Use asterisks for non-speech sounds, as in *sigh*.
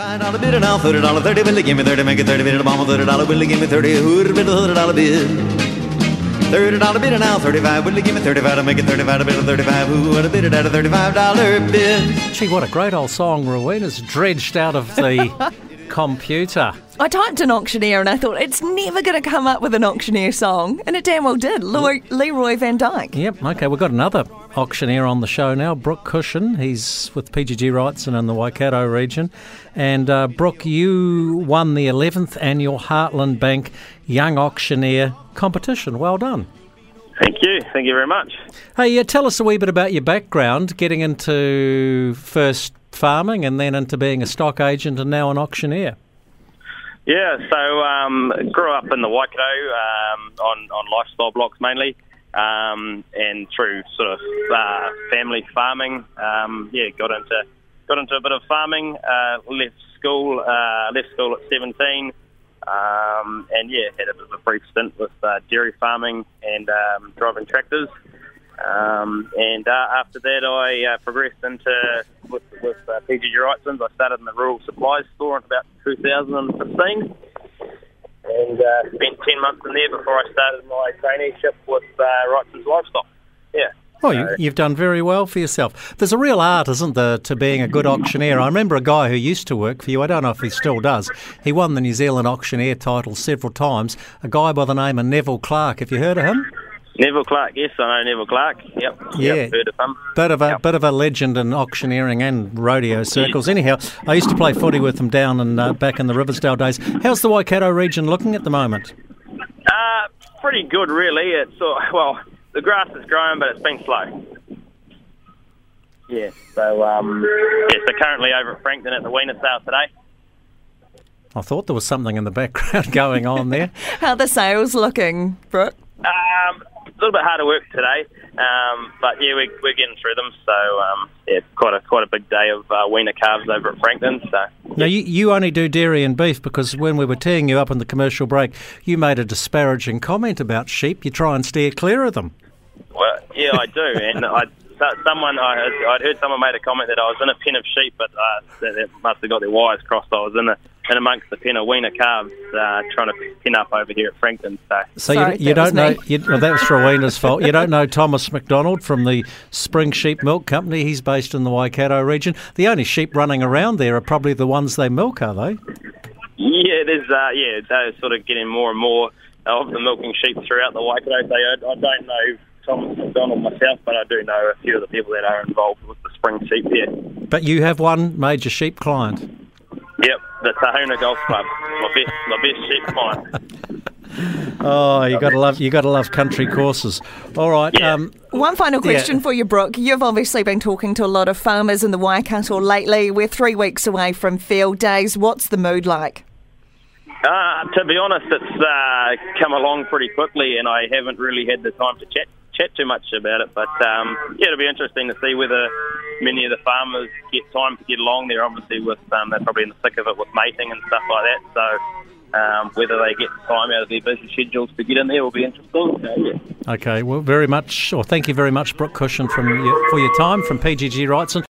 Five dollar bid and I'll thirty dollar thirty bill. Give me thirty, make it thirty bid. Mama thirty dollar bill. Give me thirty. Who'd bid a thirty dollar bid? Thirty dollar bid and I'll thirty-five. Will you give me thirty-five to make it thirty-five? A bid of thirty-five. Who would have bid it at a thirty-five dollar bid? Gee, what a great old song. Rowena's dredged out of the *laughs* computer. I typed an auctioneer and I thought it's never going to come up with an auctioneer song, and it damn well did. Leroy, Leroy Van Dyke. Yep, okay, we've got another auctioneer on the show now, Brooke Cushion. He's with PGG Wrightson in the Waikato region. And uh, Brooke, you won the 11th annual Heartland Bank Young Auctioneer competition. Well done. Thank you. Thank you very much. Hey, yeah, tell us a wee bit about your background, getting into first farming and then into being a stock agent and now an auctioneer. Yeah, so um, grew up in the Waikato um, on, on lifestyle blocks mainly, um, and through sort of uh, family farming, um, yeah, got into got into a bit of farming. Uh, left school, uh, left school at seventeen, um, and yeah, had a bit of a brief stint with uh, dairy farming and um, driving tractors. Um, and uh, after that, I uh, progressed into with, with uh, PG Wrightson's. I started in the rural supplies store in about 2015, and uh, spent 10 months in there before I started my traineeship with uh, Wrightson's Livestock. Yeah. Oh, you, you've done very well for yourself. There's a real art, isn't there, to being a good auctioneer? I remember a guy who used to work for you. I don't know if he still does. He won the New Zealand auctioneer title several times. A guy by the name of Neville Clark. Have you heard of him? Neville Clark, yes, I know Neville Clark. Yep, Yeah. yep, heard of him. Bit of a Yep. bit of a legend in auctioneering and rodeo circles. Anyhow, I used to play footy with him down and uh, back in the Riversdale days. How's the Waikato region looking at the moment? Uh, pretty good, really. It's uh, *laughs* well, the grass is growing, but it's been slow. Yeah. So um, yeah. So currently over at Frankton at the weaner sale today. I thought there was something in the background *laughs* going on there. How the sales looking, Brooke? A little bit harder work today, um, but yeah, we're, we're getting through them. So um, yeah, quite a quite a big day of uh, weaner calves over at Frankton. So Now you, you only do dairy and beef because when we were teeing you up in the commercial break, you made a disparaging comment about sheep. You try and steer clear of them. Well, yeah, I do, and *laughs* I. Someone I heard, I'd heard someone made a comment that I was in a pen of sheep, but uh, that, that must have got their wires crossed. I was in a in amongst the pen of weaner calves, uh, trying to pin up over here at Frankton. So So Sorry, you, you don't know. me. You, well, that was Rowena's fault. You don't know Thomas McDonald from the Spring Sheep Milk Company. He's based in the Waikato region. The only sheep running around there are probably the ones they milk, are they? yeah, there's uh, yeah, they're sort of getting more and more of the milking sheep throughout the Waikato. So I, I don't know Thomas McDonald myself, but I do know a few of the people that are involved with the spring sheep there. But you have one major sheep client. Yep, the Tahuna Golf Club, my best my best sheep client. *laughs* Oh, you got to love you got to love country courses. All right. Yeah. Um, One final Yeah. question for you, Brooke. You've obviously been talking to a lot of farmers in the Waikato lately. We're three weeks away from field days. What's the mood like? Uh, to be honest, it's uh, come along pretty quickly, and I haven't really had the time to chat chat too much about it. But um, yeah, it'll be interesting to see whether many of the farmers get time to get along there. Obviously, with um, they're probably in the thick of it with mating and stuff like that. So um, whether they get time out of their busy schedules to get in there will be interesting. So, yeah. okay. Well, very much. Or thank you very much, Brooke Cushion, from your, for your time from PGG Wrightson.